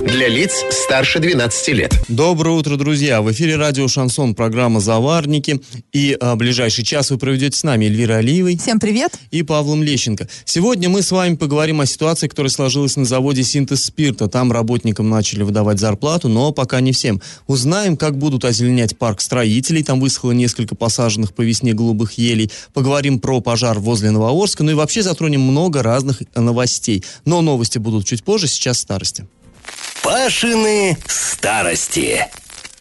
Для лиц старше 12 лет. Доброе утро, друзья! В эфире радио «Шансон», программа «Заварники». И а, ближайший час вы проведете с нами Эльвирой Алиевой. Всем привет! И Павлом Лещенко. Сегодня мы с вами поговорим о ситуации, которая сложилась на заводе «Синтез спирта». Там работникам начали выдавать зарплату, но пока не всем. Узнаем, как будут озеленять парк строителей. Там высохло несколько посаженных по весне голубых елей. Поговорим про пожар возле Новоорска. Ну и вообще затронем много разных новостей. Но новости будут чуть позже, сейчас старости. Пашины старости.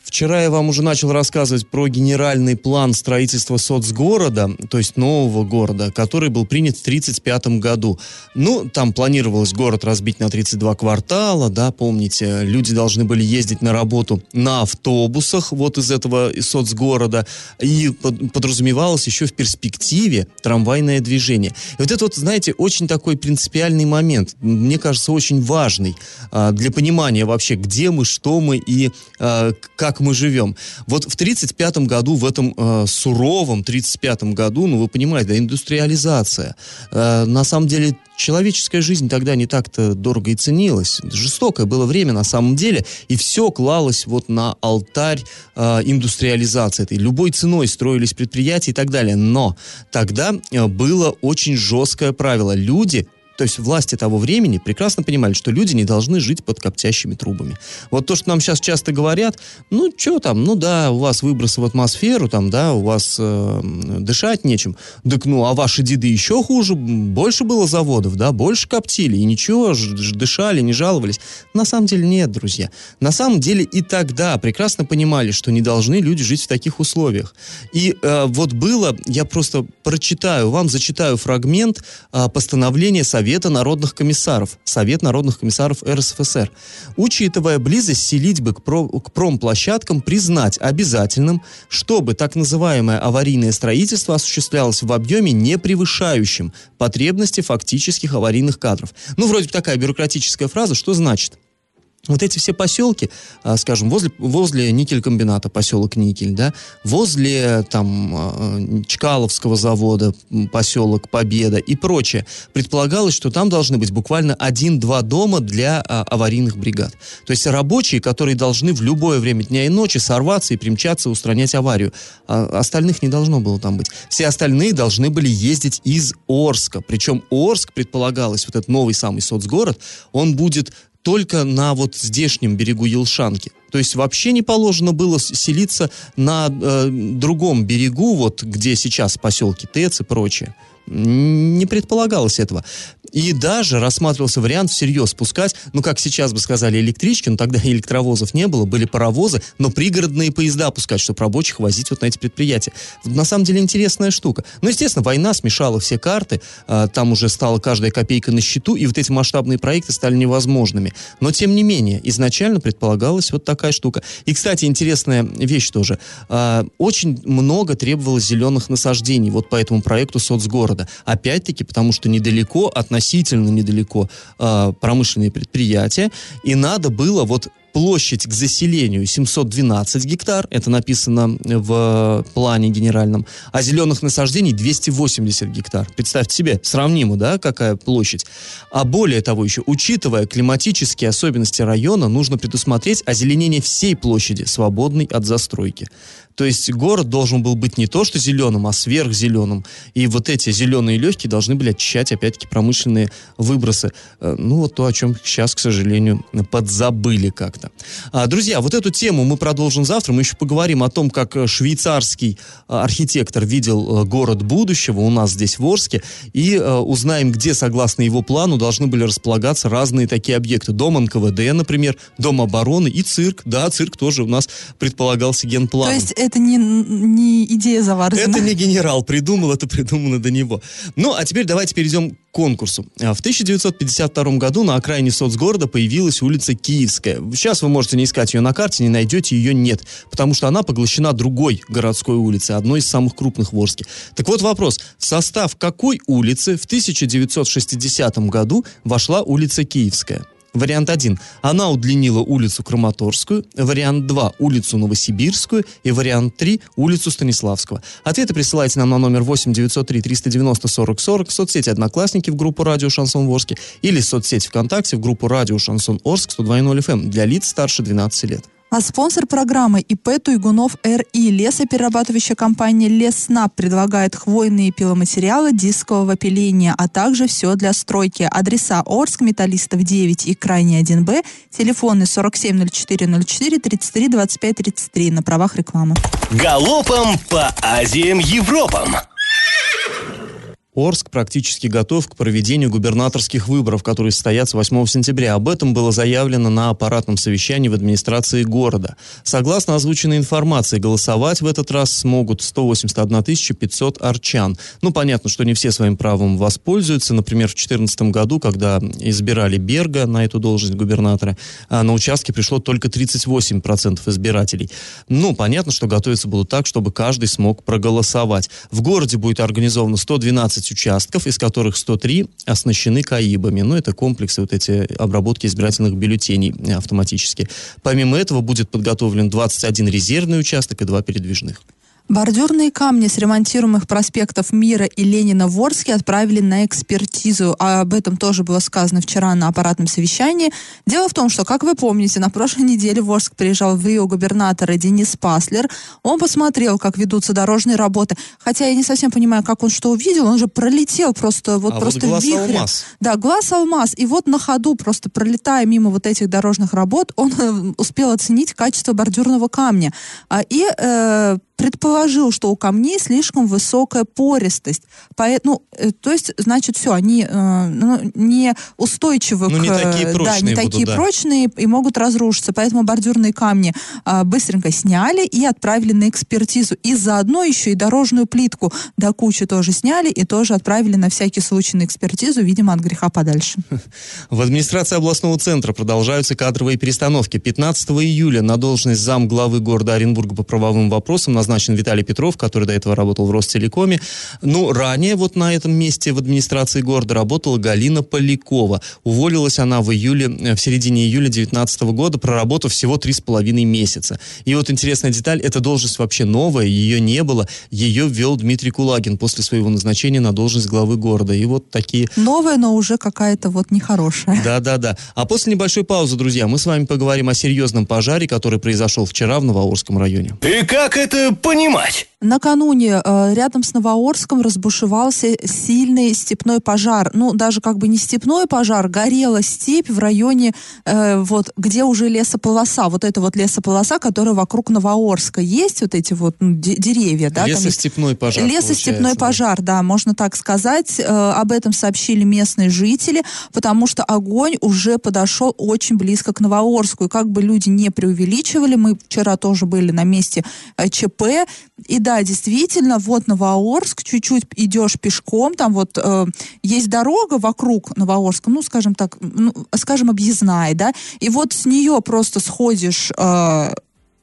Вчера я вам уже начал рассказывать про генеральный план строительства соцгорода, то есть нового города, который был принят в 1935 году. Ну, там планировалось город разбить на 32 квартала, да, помните, люди должны были ездить на работу на автобусах вот из этого соцгорода, и подразумевалось еще в перспективе трамвайное движение. И вот это вот, знаете, очень такой принципиальный момент, мне кажется, очень важный а, для понимания вообще, где мы, что мы и а, как как мы живем. Вот в 1935 году, в этом э, суровом 1935 году, ну вы понимаете, да, индустриализация. Э, на самом деле человеческая жизнь тогда не так-то дорого и ценилась. Жестокое было время на самом деле, и все клалось вот на алтарь э, индустриализации этой. Любой ценой строились предприятия и так далее. Но тогда э, было очень жесткое правило. Люди то есть власти того времени прекрасно понимали, что люди не должны жить под коптящими трубами. Вот то, что нам сейчас часто говорят, ну, что там, ну да, у вас выбросы в атмосферу, там, да, у вас э, дышать нечем. Так ну, а ваши деды еще хуже, больше было заводов, да, больше коптили, и ничего, дышали, не жаловались. На самом деле нет, друзья. На самом деле и тогда прекрасно понимали, что не должны люди жить в таких условиях. И э, вот было, я просто прочитаю вам, зачитаю фрагмент э, постановления Совета Совета народных комиссаров, Совет народных комиссаров РСФСР, учитывая близость селитьбы к, про, к промплощадкам, признать обязательным, чтобы так называемое аварийное строительство осуществлялось в объеме, не превышающем потребности фактических аварийных кадров. Ну, вроде бы такая бюрократическая фраза, что значит? Вот эти все поселки, а, скажем, возле, возле никель-комбината, поселок Никель, да, возле там а, Чкаловского завода, поселок Победа и прочее, предполагалось, что там должны быть буквально один-два дома для а, аварийных бригад. То есть рабочие, которые должны в любое время дня и ночи сорваться и примчаться устранять аварию. А остальных не должно было там быть. Все остальные должны были ездить из Орска. Причем Орск, предполагалось, вот этот новый самый соцгород, он будет только на вот здешнем берегу Елшанки. То есть вообще не положено было селиться на э, другом берегу, вот где сейчас поселки ТЭЦ и прочее. Не предполагалось этого. И даже рассматривался вариант всерьез спускать, ну, как сейчас бы сказали, электрички, но тогда электровозов не было, были паровозы, но пригородные поезда пускать, чтобы рабочих возить вот на эти предприятия. На самом деле интересная штука. Ну, естественно, война смешала все карты, а, там уже стала каждая копейка на счету, и вот эти масштабные проекты стали невозможными. Но, тем не менее, изначально предполагалась вот такая штука. И, кстати, интересная вещь тоже. А, очень много требовалось зеленых насаждений вот по этому проекту соцгорода. Опять-таки, потому что недалеко от относительно недалеко э, промышленные предприятия, и надо было вот площадь к заселению 712 гектар, это написано в плане генеральном, а зеленых насаждений 280 гектар. Представьте себе, сравнимо, да, какая площадь. А более того еще, учитывая климатические особенности района, нужно предусмотреть озеленение всей площади, свободной от застройки. То есть город должен был быть не то, что зеленым, а сверхзеленым. И вот эти зеленые легкие должны были очищать, опять-таки, промышленные выбросы. Э, ну, вот то, о чем сейчас, к сожалению, подзабыли как-то. А, друзья, вот эту тему мы продолжим завтра. Мы еще поговорим о том, как э, швейцарский э, архитектор видел город будущего у нас здесь в Орске. И узнаем, где, согласно его плану, должны были располагаться разные такие объекты. Дом НКВД, например, Дом обороны и цирк. Да, цирк тоже у нас предполагался генпланом. То есть это не, не идея Заварзина? Это не генерал придумал, это придумано до него. Ну, а теперь давайте перейдем к конкурсу. А, в 1952 году на окраине соцгорода появилась улица Киевская. Сейчас вы можете не искать ее на карте, не найдете, ее нет, потому что она поглощена другой городской улицей, одной из самых крупных в Орске. Так вот вопрос, в состав какой улицы в 1960 году вошла улица Киевская? Вариант 1. Она удлинила улицу Краматорскую. Вариант 2. Улицу Новосибирскую. И вариант 3. Улицу Станиславского. Ответы присылайте нам на номер 8 903 390 40 40 в соцсети «Одноклассники» в группу «Радио Шансон Орске» или в соцсети ВКонтакте в группу «Радио Шансон Орск» 102.0 FM для лиц старше 12 лет. А спонсор программы ИП Туйгунов РИ лесоперерабатывающая компания Леснап предлагает хвойные пиломатериалы дискового пиления, а также все для стройки. Адреса Орск, Металлистов 9 и Крайний 1Б, телефоны 470404 33 25 33 на правах рекламы. Галопом по Азиям Европам! Орск практически готов к проведению губернаторских выборов, которые состоятся 8 сентября. Об этом было заявлено на аппаратном совещании в администрации города. Согласно озвученной информации, голосовать в этот раз смогут 181 500 арчан. Ну, понятно, что не все своим правом воспользуются. Например, в 2014 году, когда избирали Берга на эту должность губернатора, а на участке пришло только 38% избирателей. Ну, понятно, что готовиться будут так, чтобы каждый смог проголосовать. В городе будет организовано 112 15 участков, из которых 103 оснащены КАИБами. Ну, это комплексы вот эти обработки избирательных бюллетеней автоматически. Помимо этого будет подготовлен 21 резервный участок и два передвижных. Бордюрные камни с ремонтируемых проспектов Мира и Ленина в Орске отправили на экспертизу. А об этом тоже было сказано вчера на аппаратном совещании. Дело в том, что, как вы помните, на прошлой неделе в Орск приезжал в Рио губернатор Денис Паслер. Он посмотрел, как ведутся дорожные работы. Хотя я не совсем понимаю, как он что увидел. Он же пролетел просто вот а просто вот глаз вихрем. алмаз. Да, глаз алмаз. И вот на ходу, просто пролетая мимо вот этих дорожных работ, он э, успел оценить качество бордюрного камня. А, и э, предположил, что у камней слишком высокая пористость. Поэтому, ну, э, то есть, значит, все, они э, ну, не устойчивы ну, к... не такие прочные да, не будут, такие да. прочные и могут разрушиться. Поэтому бордюрные камни э, быстренько сняли и отправили на экспертизу. И заодно еще и дорожную плитку до кучи тоже сняли и тоже отправили на всякий случай на экспертизу, видимо, от греха подальше. В администрации областного центра продолжаются кадровые перестановки. 15 июля на должность зам главы города Оренбурга по правовым вопросам назначен Виталий Петров, который до этого работал в Ростелекоме. Ну, ранее вот на этом месте в администрации города работала Галина Полякова. Уволилась она в июле, э, в середине июля 2019 года, проработав всего три с половиной месяца. И вот интересная деталь, эта должность вообще новая, ее не было. Ее ввел Дмитрий Кулагин после своего назначения на должность главы города. И вот такие... Новая, но уже какая-то вот нехорошая. Да-да-да. А после небольшой паузы, друзья, мы с вами поговорим о серьезном пожаре, который произошел вчера в Новоорском районе. И как это понимать? Накануне э, рядом с Новоорском разбушевался сильный степной пожар. Ну, даже как бы не степной пожар, горела степь в районе, э, вот, где уже лесополоса. Вот эта вот лесополоса, которая вокруг Новоорска есть, вот эти вот ну, де- деревья. Да, там. Лесостепной пожар. Лесостепной да. пожар, да, можно так сказать. Э, об этом сообщили местные жители, потому что огонь уже подошел очень близко к Новоорску. И как бы люди не преувеличивали, мы вчера тоже были на месте э, И да, действительно, вот Новоорск, чуть-чуть идешь пешком, там вот э, есть дорога вокруг Новоорска, ну, скажем так, ну, скажем, объездная, да, и вот с нее просто сходишь э,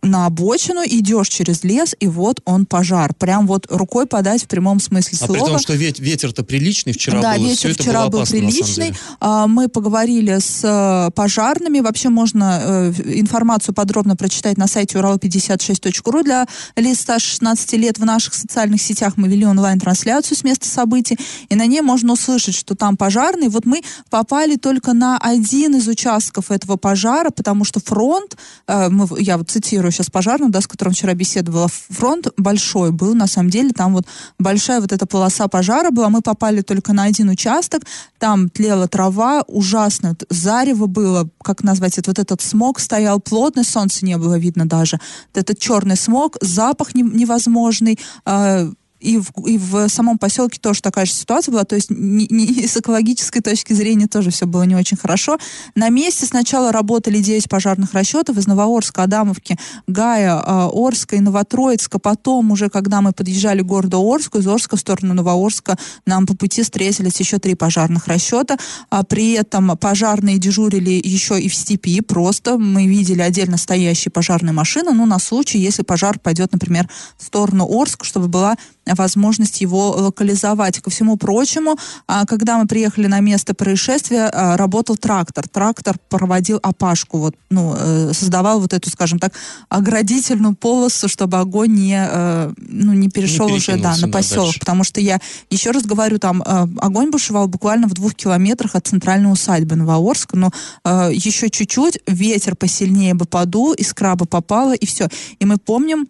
на обочину, идешь через лес, и вот он пожар. Прям вот рукой подать в прямом смысле А слова. при том, что вет- ветер-то приличный вчера да, был, ветер вчера был опасно, приличный. А, Мы поговорили с э, пожарными. Вообще можно э, информацию подробно прочитать на сайте урал56.ру для лиц старше 16 лет. В наших социальных сетях мы вели онлайн-трансляцию с места событий, и на ней можно услышать, что там пожарный. Вот мы попали только на один из участков этого пожара, потому что фронт, э, я вот цитирую сейчас пожарного, да, с которым вчера беседовала, фронт большой был, на самом деле, там вот большая вот эта полоса пожара была, мы попали только на один участок, там тлела трава, ужасно, зарево было, как назвать это, вот этот смог стоял плотный, солнца не было видно даже, этот черный смог, запах не- невозможный, э, и в, и в самом поселке тоже такая же ситуация была, то есть не, не, с экологической точки зрения тоже все было не очень хорошо. На месте сначала работали 9 пожарных расчетов из Новоорска, Адамовки, Гая, э, Орска и Новотроицка. Потом уже, когда мы подъезжали к городу Орску, из Орска в сторону Новоорска, нам по пути встретились еще три пожарных расчета. А при этом пожарные дежурили еще и в степи, просто мы видели отдельно стоящие пожарные машины, ну, на случай, если пожар пойдет, например, в сторону Орска, чтобы была возможность его локализовать. Ко всему прочему, а, когда мы приехали на место происшествия, а, работал трактор. Трактор проводил опашку, вот, ну, э, создавал вот эту, скажем так, оградительную полосу, чтобы огонь не, э, ну, не перешел не уже да, на поселок. Дальше. Потому что я еще раз говорю, там э, огонь бушевал буквально в двух километрах от центральной усадьбы Новоорска, но еще чуть-чуть ветер посильнее бы подул, искра бы попала, и все. И мы помним,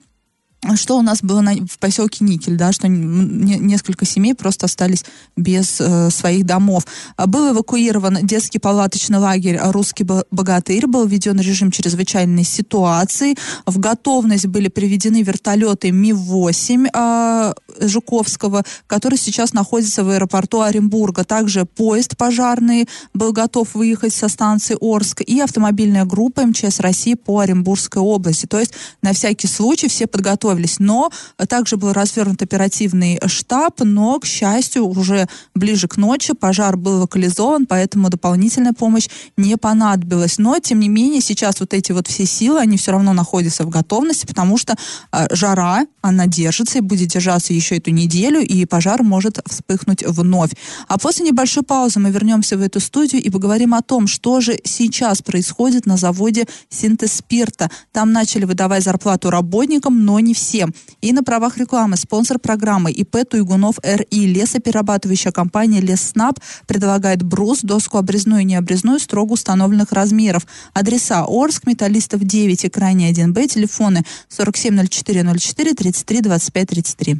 что у нас было на, в поселке Никель, да, что не, несколько семей просто остались без э, своих домов. А был эвакуирован детский палаточный лагерь «Русский богатырь», был введен режим чрезвычайной ситуации. В готовность были приведены вертолеты Ми-8 э, Жуковского, который сейчас находится в аэропорту Оренбурга. Также поезд пожарный был готов выехать со станции Орск и автомобильная группа МЧС России по Оренбургской области. То есть на всякий случай все подготовлены готовились. Но также был развернут оперативный штаб, но, к счастью, уже ближе к ночи пожар был локализован, поэтому дополнительная помощь не понадобилась. Но, тем не менее, сейчас вот эти вот все силы, они все равно находятся в готовности, потому что э, жара, она держится и будет держаться еще эту неделю, и пожар может вспыхнуть вновь. А после небольшой паузы мы вернемся в эту студию и поговорим о том, что же сейчас происходит на заводе синтез спирта. Там начали выдавать зарплату работникам, но не все всем. И на правах рекламы спонсор программы ИП Туйгунов РИ. Лесоперерабатывающая компания Лесснаб предлагает брус, доску обрезную и необрезную строго установленных размеров. Адреса Орск, Металлистов 9 и крайне 1Б, телефоны 470404 33 25 33.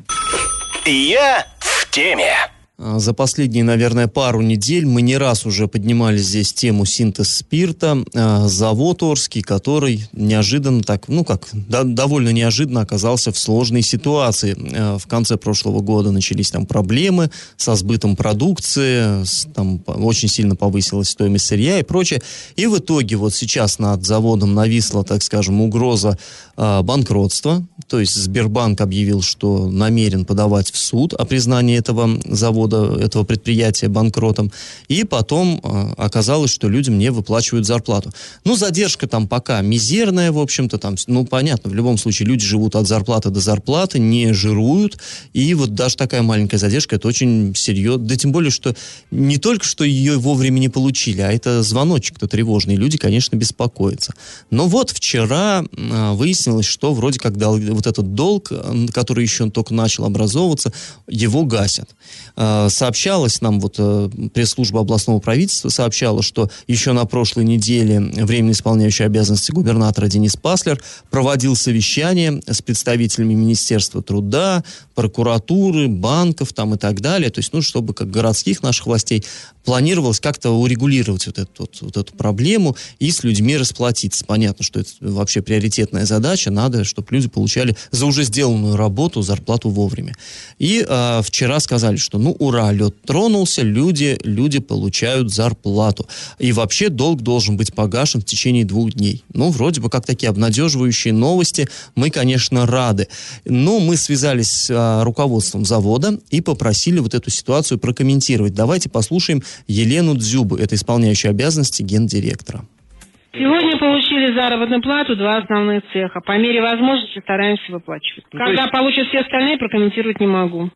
Я в теме. А, за последние, наверное, пару недель мы не раз уже поднимали здесь тему синтез спирта. А, завод Орский, который неожиданно так, ну как, да, довольно неожиданно оказался в сложной ситуации. А, в конце прошлого года начались там проблемы со сбытом продукции, там очень сильно повысилась стоимость сырья и прочее. И в итоге вот сейчас над заводом нависла, так скажем, угроза банкротства. То есть Сбербанк объявил, что намерен подавать в суд о признании этого завода завода, этого предприятия банкротом. И потом э, оказалось, что людям не выплачивают зарплату. Ну, задержка там пока мизерная, в общем-то, там, ну, понятно, в любом случае люди живут от зарплаты до зарплаты, не жируют, и вот даже такая маленькая задержка, это очень серьезно, да тем более, что не только что ее вовремя не получили, а это звоночек-то тревожный, люди, конечно, беспокоятся. Но вот вчера э, выяснилось, что вроде как дол- вот этот долг, который еще только начал образовываться, его гасят. Э, Э, сообщалось нам, вот э, пресс-служба областного правительства сообщала, что еще на прошлой неделе временно исполняющий обязанности губернатора Денис Паслер проводил совещание с представителями Министерства труда, прокуратуры, банков там и так далее, то есть, ну, чтобы как городских наших властей планировалось как-то урегулировать вот эту, вот, вот эту проблему и с людьми расплатиться. Понятно, что это вообще приоритетная задача, надо, чтобы люди получали за уже сделанную работу зарплату вовремя. И э, вчера сказали, что ну ура, лед тронулся, люди, люди получают зарплату. И вообще долг должен быть погашен в течение двух дней. Ну, вроде бы как такие обнадеживающие новости, мы, конечно, рады. Но мы связались с э, руководством завода и попросили вот эту ситуацию прокомментировать. Давайте послушаем Елену Дзюбу, это исполняющая обязанности гендиректора. Сегодня получили заработную плату два основных цеха. По мере возможности стараемся выплачивать. Ну, Когда есть... получат все остальные, прокомментировать не могу.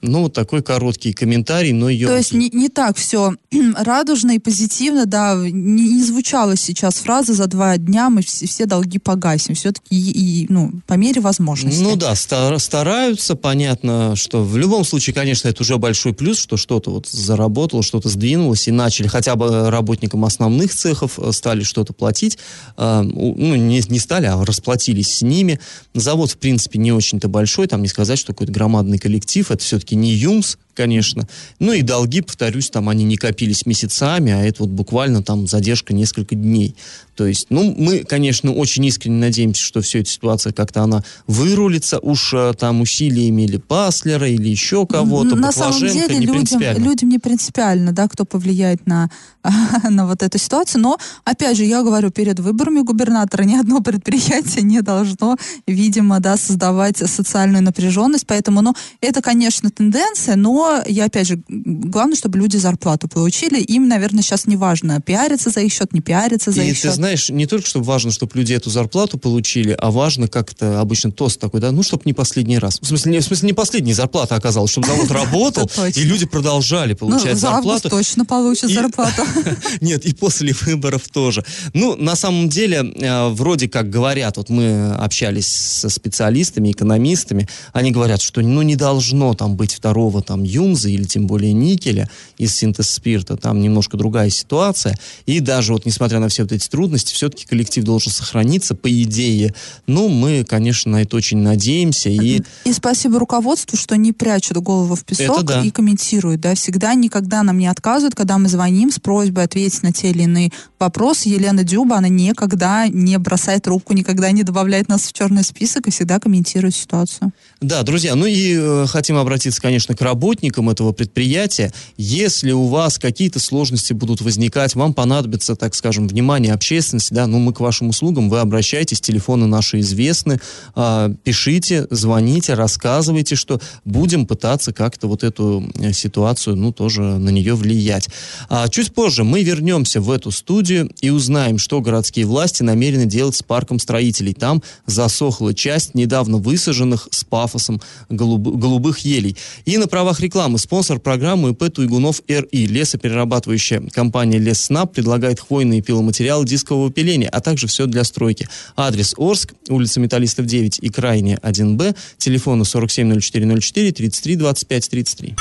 Ну, вот такой короткий комментарий, но ее... То есть не, не так все радужно и позитивно, да, не, не звучала сейчас фраза «за два дня мы все, все долги погасим». Все-таки, и, ну, по мере возможности. Ну да, стар, стараются, понятно, что в любом случае, конечно, это уже большой плюс, что что-то вот заработало, что-то сдвинулось, и начали хотя бы работникам основных цехов э, стали что-то платить. Э, ну, не, не стали, а расплатились с ними. Завод, в принципе, не очень-то большой, там не сказать, что какой-то громадный коллектив, это все-таки все-таки не ЮМС, конечно. Ну и долги, повторюсь, там они не копились месяцами, а это вот буквально там задержка несколько дней. То есть, ну, мы, конечно, очень искренне надеемся, что все эта ситуация как-то она вырулится, уж э, там усилиями или Паслера, или еще кого-то, На самом деле не людям, людям не принципиально, да, кто повлияет на, на вот эту ситуацию. Но, опять же, я говорю, перед выборами губернатора ни одно предприятие не должно, видимо, да, создавать социальную напряженность. Поэтому, ну, это, конечно, тенденция, но я, опять же, главное, чтобы люди зарплату получили. Им, наверное, сейчас не важно, пиариться за их счет, не пиариться за И их ты счет. знаешь, не только чтобы важно, чтобы люди эту зарплату получили, а важно как-то обычно тост такой, да, ну, чтобы не последний раз. В смысле, не, в смысле, не последняя зарплата оказалась, чтобы завод работал, и люди продолжали Ну, получать зарплату. точно получат И- зарплату. Нет, и после выборов тоже. Ну, на самом деле, э, вроде как говорят, вот мы общались со специалистами, экономистами, они говорят, что ну не должно там быть второго там юнза или тем более никеля из синтез спирта, там немножко другая ситуация. И даже вот несмотря на все вот эти трудности, все-таки коллектив должен сохраниться, по идее. Ну, мы, конечно, на это очень надеемся. И И спасибо руководству, что не прячут голову в песок Это да. и комментируют, да, всегда никогда нам не отказывают, когда мы звоним с просьбой ответить на те или иные вопросы. Елена Дюба, она никогда не бросает трубку, никогда не добавляет нас в черный список и всегда комментирует ситуацию. Да, друзья, ну и э, хотим обратиться, конечно, к работникам этого предприятия. Если у вас какие-то сложности будут возникать, вам понадобится, так скажем, внимание общественности, да, ну мы к вашим услугам, вы обращайтесь, телефоны наши известны, а, пишите, звоните, рассказывайте, что будем пытаться как-то вот эту э, ситуацию, ну, тоже на нее влиять. А чуть позже мы вернемся в эту студию и узнаем, что городские власти намерены делать с парком строителей. Там засохла часть недавно высаженных с пафосом голуб- голубых елей. И на правах рекламы спонсор программы ИП Туйгунов РИ. Лесоперерабатывающая компания Лесснаб предлагает хвойные пиломатериалы дискового пиления, а также все для стройки. Адрес Орск, улица Металлистов 9 и крайне 1Б, телефоны 470404 33 25 33.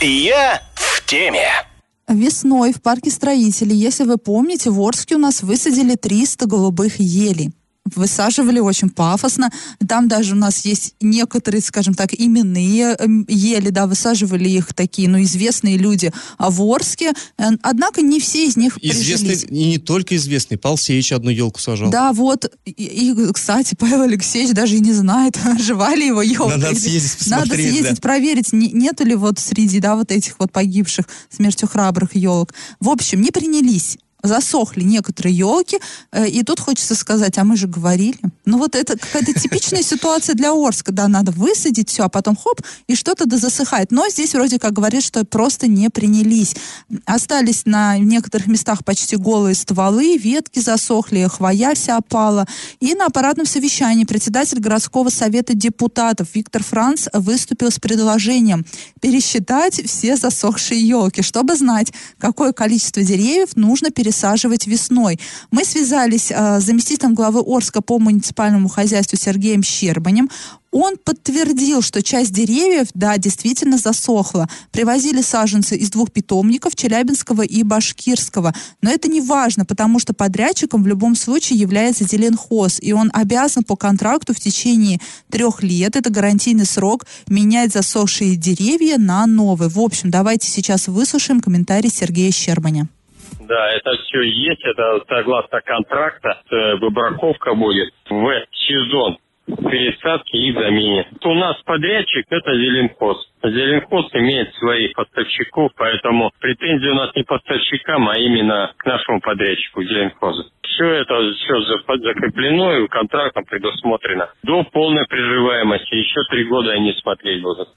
Я в теме. Весной в парке строителей, если вы помните, в Орске у нас высадили 300 голубых елей. Высаживали очень пафосно. Там даже у нас есть некоторые, скажем так, именные эм, ели, да, высаживали их такие, ну, известные люди в Орске. Однако не все из них Известный, прижились. и не только известный, Павел Сеич одну елку сажал. Да, вот. И, и, кстати, Павел Алексеевич даже и не знает, жива ли его елка. Надо съездить Надо съездить, да. проверить, не- нету ли вот среди, да, вот этих вот погибших смертью храбрых елок. В общем, не принялись. Засохли некоторые елки, э, и тут хочется сказать, а мы же говорили. Ну вот это какая-то типичная ситуация для Орска, да, надо высадить все, а потом хоп, и что-то да засыхает. Но здесь вроде как говорит, что просто не принялись. Остались на некоторых местах почти голые стволы, ветки засохли, хвоя вся опала. И на аппаратном совещании председатель городского совета депутатов Виктор Франц выступил с предложением пересчитать все засохшие елки, чтобы знать, какое количество деревьев нужно пересаживать весной. Мы связались э, с заместителем главы Орска по муниципальному хозяйству Сергеем Щербанем. Он подтвердил, что часть деревьев, да, действительно засохла. Привозили саженцы из двух питомников, Челябинского и Башкирского. Но это не важно, потому что подрядчиком в любом случае является Зеленхоз, и он обязан по контракту в течение трех лет, это гарантийный срок, менять засохшие деревья на новые. В общем, давайте сейчас выслушаем комментарий Сергея Щербаня. Да, это все есть, это согласно контракта, э, выбраковка будет в сезон пересадки и замене. У нас подрядчик это Зеленхоз. Зеленхоз имеет своих поставщиков, поэтому претензии у нас не поставщикам, а именно к нашему подрядчику Зеленхозу. Все это все закреплено и контрактом предусмотрено. До полной приживаемости еще три года они смотреть будут.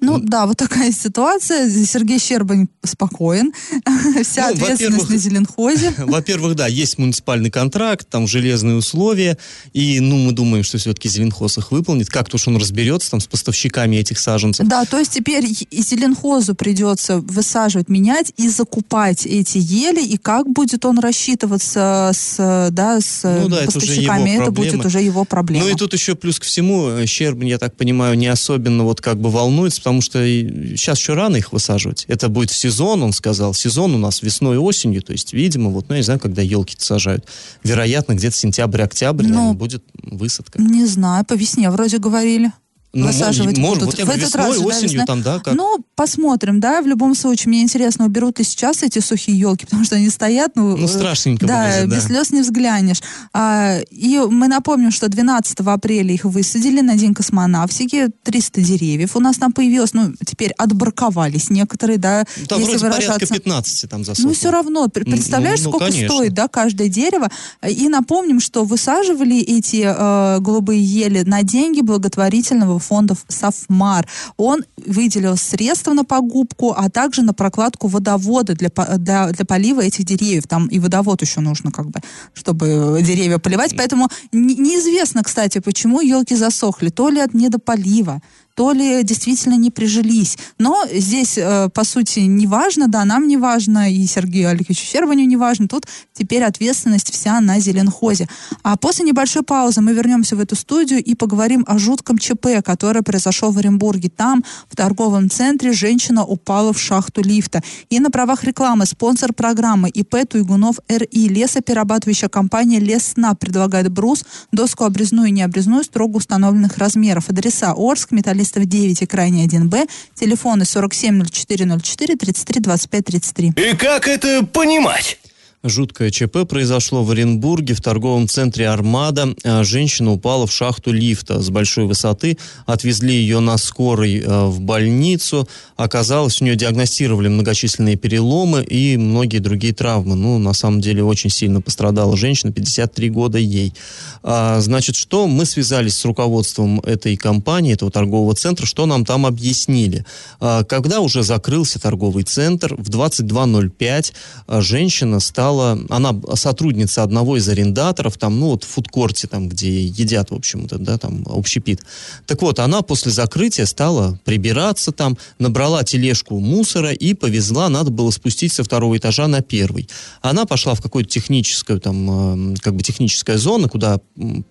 Ну да, вот такая ситуация. Сергей Щербань спокоен. Вся Ну, ответственность на Зеленхозе. Во-первых, да, есть муниципальный контракт, там железные условия, и, ну, мы думаем, что все-таки Зеленхоз их выполнит. Как-то уж он разберется там с поставщиками этих саженцев. Да, то есть теперь и Зеленхозу придется высаживать, менять и закупать эти ели, и как будет он рассчитываться с, да, с Ну да, это уже поставщиками, его это будет уже его проблема. Ну и тут еще плюс ко всему, э, Щербин, я так понимаю, не особенно вот как бы волнуется, потому что сейчас еще рано их высаживать. Это будет в сезон, он сказал. Сезон у нас весной и осенью, то есть, видимо, вот, ну, я не знаю, когда елки сажают. Вероятно, где-то сентябрь-октябрь Ну, наверное, будет высадка. Не знаю, по весне вроде говорили. Ну, высаживать может, будут. вот я говорю, весной, да, осенью весной. там, да, как? Ну, посмотрим, да, в любом случае. Мне интересно, уберут ли сейчас эти сухие елки, потому что они стоят, ну... Ну, э, страшненько Да, выглядит, да. без слез не взглянешь. А, и мы напомним, что 12 апреля их высадили на День космонавтики. 300 деревьев у нас там появилось. Ну, теперь отбраковались некоторые, да, Там если вроде порядка выражаться. 15 там засохло. Ну, все равно, пр- Ну, представляешь, ну, сколько конечно. стоит, да, каждое дерево. И напомним, что высаживали эти э, голубые ели на деньги благотворительного фонда «Сафмар». Он выделил средства на погубку, а также на прокладку водовода для, для, для полива этих деревьев. Там и водовод еще нужно, как бы, чтобы деревья поливать. Поэтому не- неизвестно, кстати, почему елки засохли. То ли от недополива, то ли действительно не прижились. Но здесь, э, по сути, не важно, да, нам не важно, и Сергею Олеговичу Щербаню не важно. Тут теперь ответственность вся на Зеленхозе. А после небольшой паузы мы вернемся в эту студию и поговорим о жутком ЧП, которое произошло в Оренбурге. Там, в торговом центре, женщина упала в шахту лифта. И на правах рекламы спонсор программы ИП Туйгунов РИ лесоперерабатывающая компания Лесна предлагает брус, доску обрезную и необрезную строго установленных размеров. Адреса Орск, Металлистов 9 и крайне 1Б, телефоны 470404 33 25 33. И как это понимать? Жуткое ЧП произошло в Оренбурге в торговом центре «Армада». А, Женщина упала в шахту лифта с большой высоты. Отвезли ее на скорой э, в больницу. Оказалось, у нее диагностировали многочисленные переломы и многие другие травмы. Ну, на самом деле, очень сильно пострадала женщина, 53 года ей. А, Значит, что? Мы связались с руководством этой компании, этого торгового центра, что нам там объяснили. А, Когда уже закрылся торговый центр, в 22.05 а, женщина стала, она сотрудница одного из арендаторов, там, ну, вот в фудкорте, там, где едят, в общем-то, да, там, общепит. Так вот, она после закрытия стала прибираться там, набрала тележку мусора и повезла, надо было спустить со второго этажа на первый. Она пошла в какую-то техническую, там, э, как бы техническая зона, куда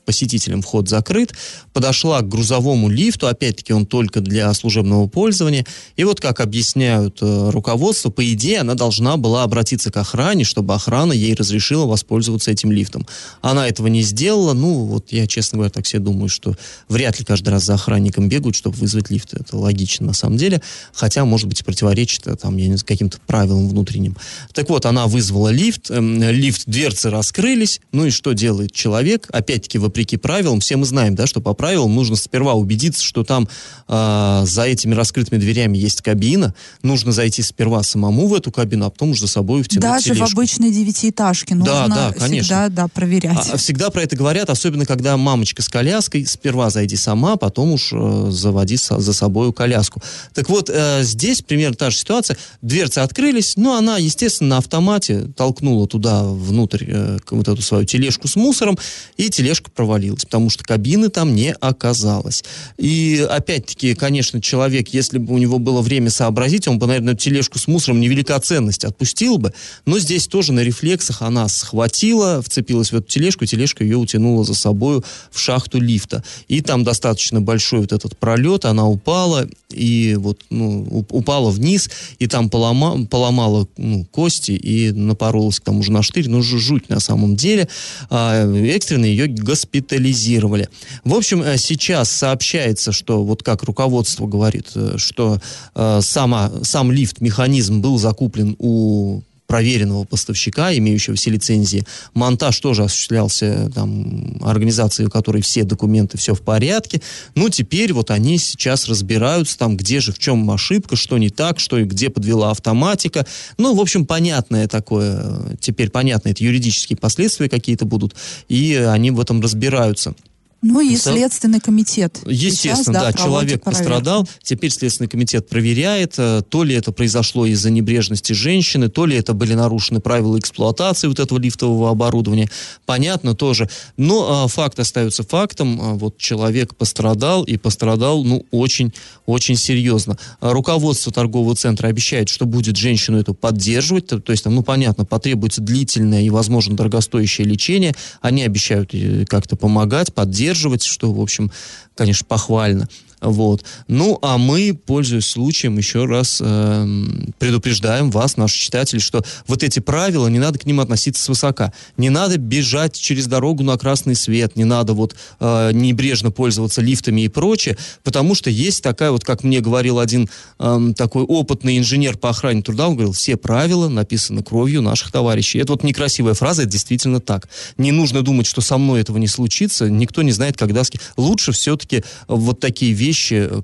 посетителям вход закрыт, подошла к грузовому лифту, опять-таки он только для служебного пользования, и вот как объясняют э, руководство, по идее она должна была обратиться к охране, чтобы охрана ей разрешила воспользоваться этим лифтом. Она этого не сделала, ну вот я, честно говоря, так себе думаю, что вряд ли каждый раз за охранником бегают, чтобы вызвать лифт, это логично на самом деле, хотя, может быть, противоречит э, там, я не знаю, каким-то правилам внутренним. Так вот, она вызвала лифт, эм, лифт, дверцы раскрылись, ну и что делает человек? Опять-таки, вопреки правилам, все мы знаем, да, что по правилам нужно сперва убедиться, что там а, за этими раскрытыми дверями есть кабина, нужно зайти сперва самому в эту кабину, а потом уже за собой втянуть Даже в тележку. обычной девятиэтажке Да, нужно да, конечно. всегда да, проверять. А, всегда про это говорят, особенно когда мамочка с коляской, сперва зайди сама, потом уж э, заводи со- за собой коляску. Так вот, э, здесь примерно та же ситуация. Дверцы открылись, но она, естественно, на автомате толкнула туда внутрь э, вот эту свою тележку с мусором, и тележка провалилась, потому что кабины там не оказалось. И опять-таки, конечно, человек, если бы у него было время сообразить, он бы, наверное, тележку с мусором невелика ценность отпустил бы, но здесь тоже на рефлексах она схватила, вцепилась в эту тележку, тележка ее утянула за собою в шахту лифта. И там достаточно большой вот этот пролет, она упала, и вот, ну, уп- упала вниз, и там полома, поломала ну, кости и напоролась к тому же на штырь, ну, жу- жуть на самом деле. А, экстренно ее госпитализировали. В общем, э, сейчас сообщается, что вот как руководство говорит, э, что э, сама, сам лифт, механизм был закуплен у проверенного поставщика, имеющего все лицензии. Монтаж тоже осуществлялся там, организацией, у которой все документы, все в порядке. Ну, теперь вот они сейчас разбираются там, где же, в чем ошибка, что не так, что и где подвела автоматика. Ну, в общем, понятное такое, теперь понятно, это юридические последствия какие-то будут, и они в этом разбираются. Ну и Следственный комитет. Естественно, Сейчас, да, проводит человек проверку. пострадал. Теперь Следственный комитет проверяет, э, то ли это произошло из-за небрежности женщины, то ли это были нарушены правила эксплуатации вот этого лифтового оборудования. Понятно тоже. Но а, факт остается фактом. А, вот человек пострадал и пострадал, ну, очень, очень серьезно. А, Руководство торгового центра обещает, что будет женщину эту поддерживать. То, то есть, там, ну, понятно, потребуется длительное и, возможно, дорогостоящее лечение. Они обещают э, как-то помогать, поддерживать, что, в общем, конечно, похвально. Вот. Ну, а мы, пользуясь случаем, еще раз э, предупреждаем вас, наши читатели, что вот эти правила, не надо к ним относиться свысока. Не надо бежать через дорогу на красный свет, не надо вот э, небрежно пользоваться лифтами и прочее, потому что есть такая вот, как мне говорил один э, такой опытный инженер по охране труда, он говорил, все правила написаны кровью наших товарищей. Это вот некрасивая фраза, это действительно так. Не нужно думать, что со мной этого не случится, никто не знает, когда... Лучше все-таки вот такие вещи,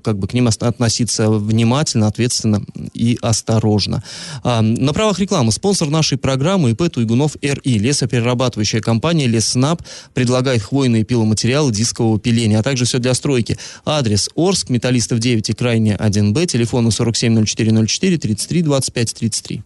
как бы к ним относиться внимательно, ответственно и осторожно. А, на правах рекламы спонсор нашей программы ИП Туйгунов РИ, лесоперерабатывающая компания Леснаб предлагает хвойные пиломатериалы дискового пиления, а также все для стройки. Адрес Орск, Металлистов 9 и крайне 1Б, телефон 470404 33 25 33.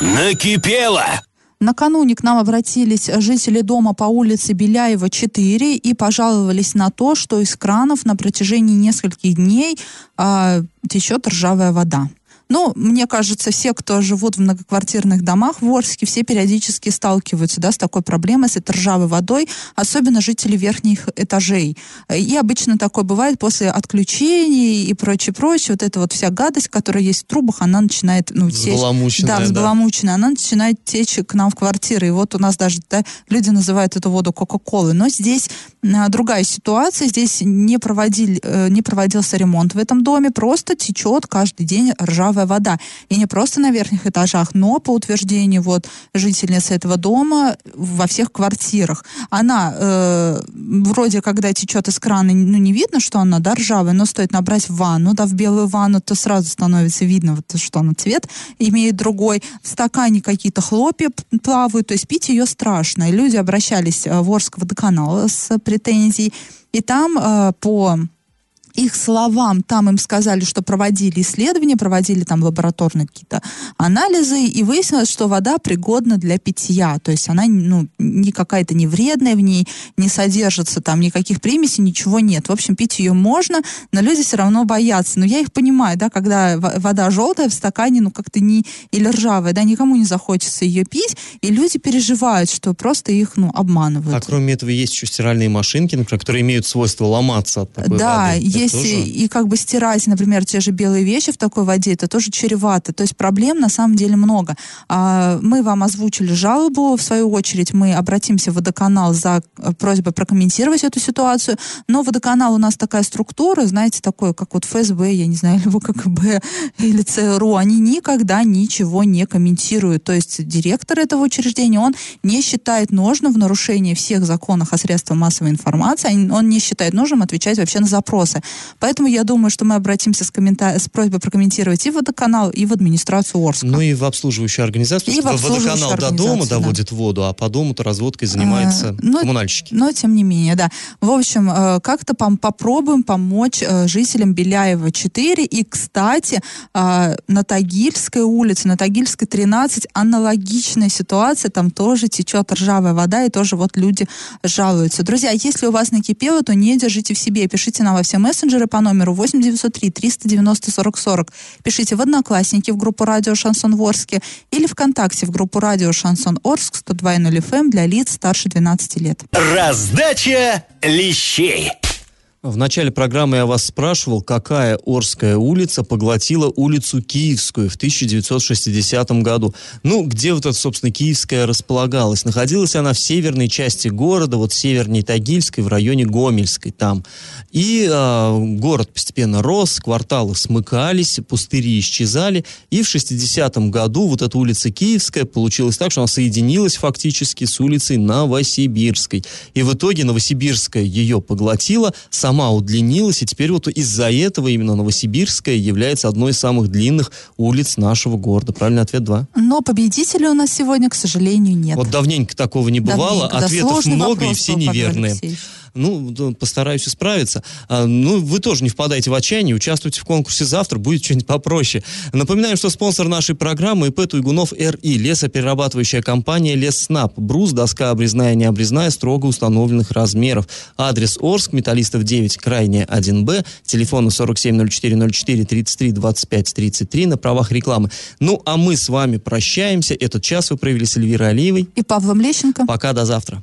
Накипело! Накануне к нам обратились жители дома по улице Беляева, 4 и пожаловались на то, что из кранов на протяжении нескольких дней э, течет ржавая вода. Ну, мне кажется, все, кто живут в многоквартирных домах в Орске, все периодически сталкиваются да, с такой проблемой, с этой ржавой водой, особенно жители верхних этажей. И обычно такое бывает после отключений и прочее, прочее. Вот эта вот вся гадость, которая есть в трубах, она начинает... Ну, течь, да, взбаламученная. Да. Она начинает течь к нам в квартиры. И вот у нас даже да, люди называют эту воду Кока-Колой. Но здесь другая ситуация. Здесь не, проводили, э, не проводился ремонт в этом доме. Просто течет каждый день ржавая вода. И не просто на верхних этажах, но по утверждению вот жительницы этого дома во всех квартирах. Она э, вроде, когда течет из крана, ну не видно, что она, да, ржавая, но стоит набрать ванну, да, в белую ванну, то сразу становится видно, вот, что она цвет имеет другой. В стакане какие-то хлопья плавают, то есть пить ее страшно. И люди обращались э, в Орск водоканал с претензией. И там э, по их словам, там им сказали, что проводили исследования, проводили там лабораторные какие-то анализы, и выяснилось, что вода пригодна для питья. То есть она ну, не какая-то не вредная в ней, не содержится там никаких примесей, ничего нет. В общем, пить ее можно, но люди все равно боятся. Но я их понимаю, да, когда вода желтая в стакане, ну как-то не, или ржавая, да, никому не захочется ее пить, и люди переживают, что просто их, ну, обманывают. А кроме этого есть еще стиральные машинки, например, которые имеют свойство ломаться от такой да, воды. есть тоже... и как бы стирать, например, те же белые вещи в такой воде, это тоже чревато. То есть проблем на самом деле много. А, мы вам озвучили жалобу, в свою очередь мы обратимся в водоканал за э, просьбой прокомментировать эту ситуацию, но водоканал у нас такая структура, знаете, такое, как вот ФСБ, я не знаю, или ВККБ, или ЦРУ, они никогда ничего не комментируют. То есть директор этого учреждения, он не считает нужным в нарушении всех законов о средствах массовой информации, он не считает нужным отвечать вообще на запросы. Поэтому я думаю, что мы обратимся с, коммента... с просьбой прокомментировать и водоканал, и в администрацию Орска. Ну и в обслуживающую организацию, и потому что водоканал до дома да. доводит воду, а по дому-то разводкой занимаются а, но, коммунальщики. Но тем не менее, да. В общем, э, как-то попробуем помочь э, жителям Беляева 4. И, кстати, э, на Тагильской улице, на Тагильской 13 аналогичная ситуация, там тоже течет ржавая вода, и тоже вот люди жалуются. Друзья, если у вас накипело, то не держите в себе, пишите нам во все мессенджеры, мессенджеры по номеру 8903 390 40 40. Пишите в Одноклассники в группу Радио Шансон Ворске или ВКонтакте в группу Радио Шансон Орск 102.0 FM для лиц старше 12 лет. Раздача лещей. В начале программы я вас спрашивал, какая Орская улица поглотила улицу Киевскую в 1960 году. Ну, где вот эта, собственно, Киевская располагалась? Находилась она в северной части города, вот северней Тагильской, в районе Гомельской там. И э, город постепенно рос, кварталы смыкались, пустыри исчезали. И в 60 году вот эта улица Киевская получилась так, что она соединилась фактически с улицей Новосибирской. И в итоге Новосибирская ее поглотила, сама сама удлинилась, и теперь вот из-за этого именно Новосибирская является одной из самых длинных улиц нашего города. Правильный ответ 2. Но победителя у нас сегодня, к сожалению, нет. Вот давненько такого не бывало, давненько, Ответов да, много и все неверные. Алексеевич ну, постараюсь исправиться. А, ну, вы тоже не впадайте в отчаяние, участвуйте в конкурсе завтра, будет что-нибудь попроще. Напоминаем, что спонсор нашей программы ИП Туйгунов РИ, лесоперерабатывающая компания Лесснаб, брус, доска обрезная, не обрезная, строго установленных размеров. Адрес Орск, Металлистов 9, крайне 1Б, телефон 470404 33 25 33 на правах рекламы. Ну, а мы с вами прощаемся. Этот час вы провели с Эльвирой Алиевой и Павлом Лещенко. Пока, до завтра.